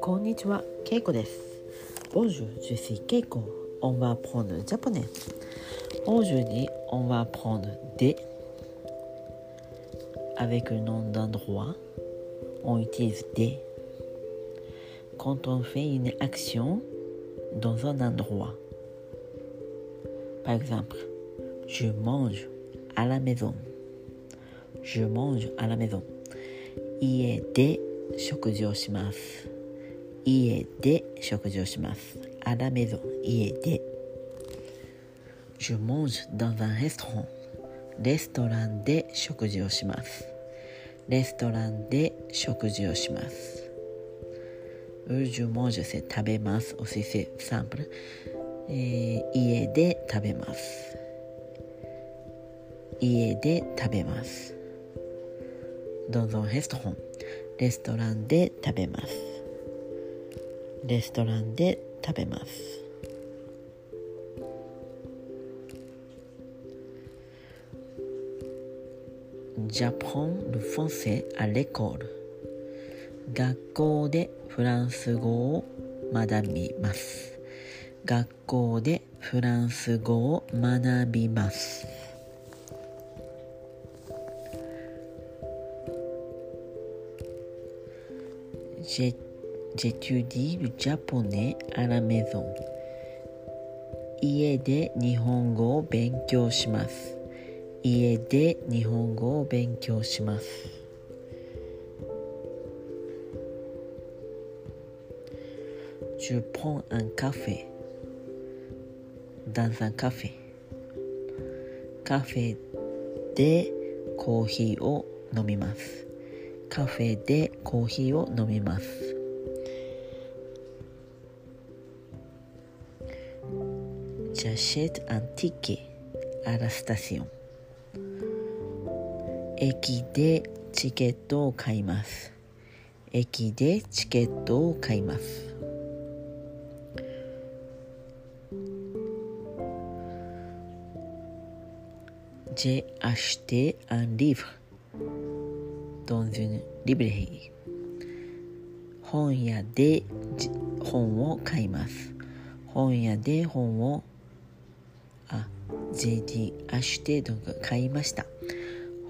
こんにちは、ケイコです。Bonjour, je suis Keiko. On va apprendre le japonais. Aujourd'hui, on va apprendre des. Avec le nom d'endroit, on utilise des. Quand on fait une action dans un endroit. Par exemple, je mange à la maison. je mange 家で食事をします。家で食事をします。à la ぞん家で。je mange dans un restaurant. レストランで食事をします。レストランで食事をします。ウジュモジュセ食べます。おせせめサンプル、えー。家で食べます。家で食べます。Dans un restaurant レストランで食べます。レストランで食べます。J'apprends le français à l'école 学校でフランス語を学びます学校でフランス語を学びます J'étudie le japonais à la maison 家で日本語を勉強します家で日本語を勉強します Je prends un café dans un café カフェでコーヒーを飲みますカフェでコーヒーを飲みます Jachet Antique à la station 駅でチケットを買います駅でチケットを買います J'ai acheté un livre dans une リブレリー本屋で本を買います。本屋で本をあ JD アシュテードが買いました。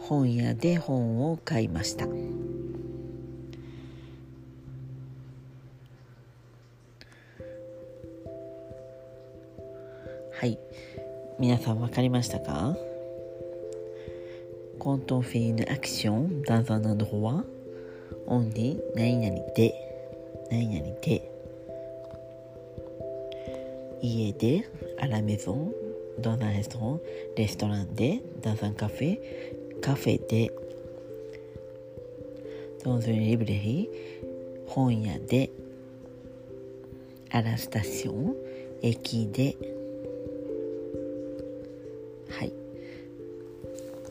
本屋で本を買いました。はい。皆さん分かりましたか？コントフィ on アクショ une action オンリー何々で何々で家でアラメゾンドナレスンレストランでダンサンカフェカフェでドンズリリブレリー本屋でアラスタション駅ではい。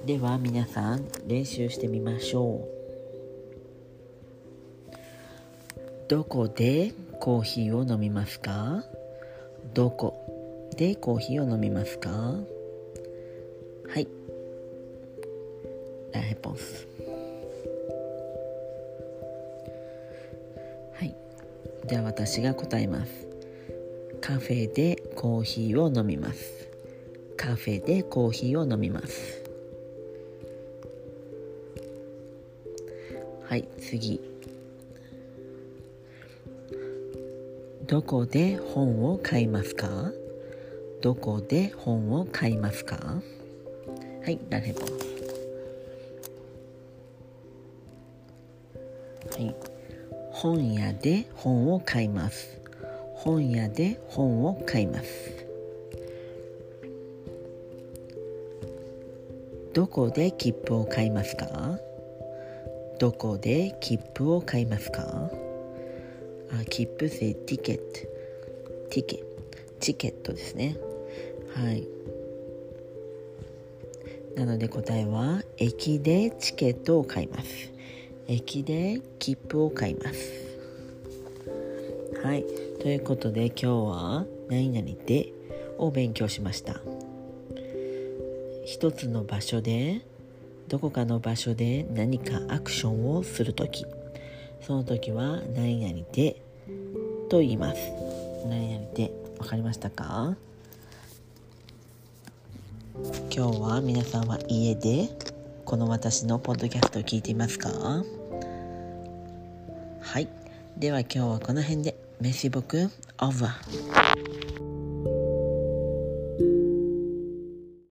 では皆さん練習してみましょう。どこでコーヒーを飲みますか？どこでコーヒーを飲みますか？はい。La réponse はい。では私が答えます。カフェでコーヒーを飲みます。カフェでコーヒーを飲みます。はい。次。どこで本を買いますか？どこで本を買いますか？はい、ラレポンはい、本屋で本を買います。本屋で本を買います。どこで切符を買いますか？どこで切符を買いますか？あ切符 c'est ticket ティケチケットですね。はい。なので答えは駅でチケットを買います。駅で切符を買います。はい。ということで今日は何々でを勉強しました。一つの場所でどこかの場所で何かアクションをする時。その時は何々でと言います。何々で分かりましたか？今日は皆さんは家でこの私のポッドキャストを聞いていますか？はい。では今日はこの辺で。メシボクオーバー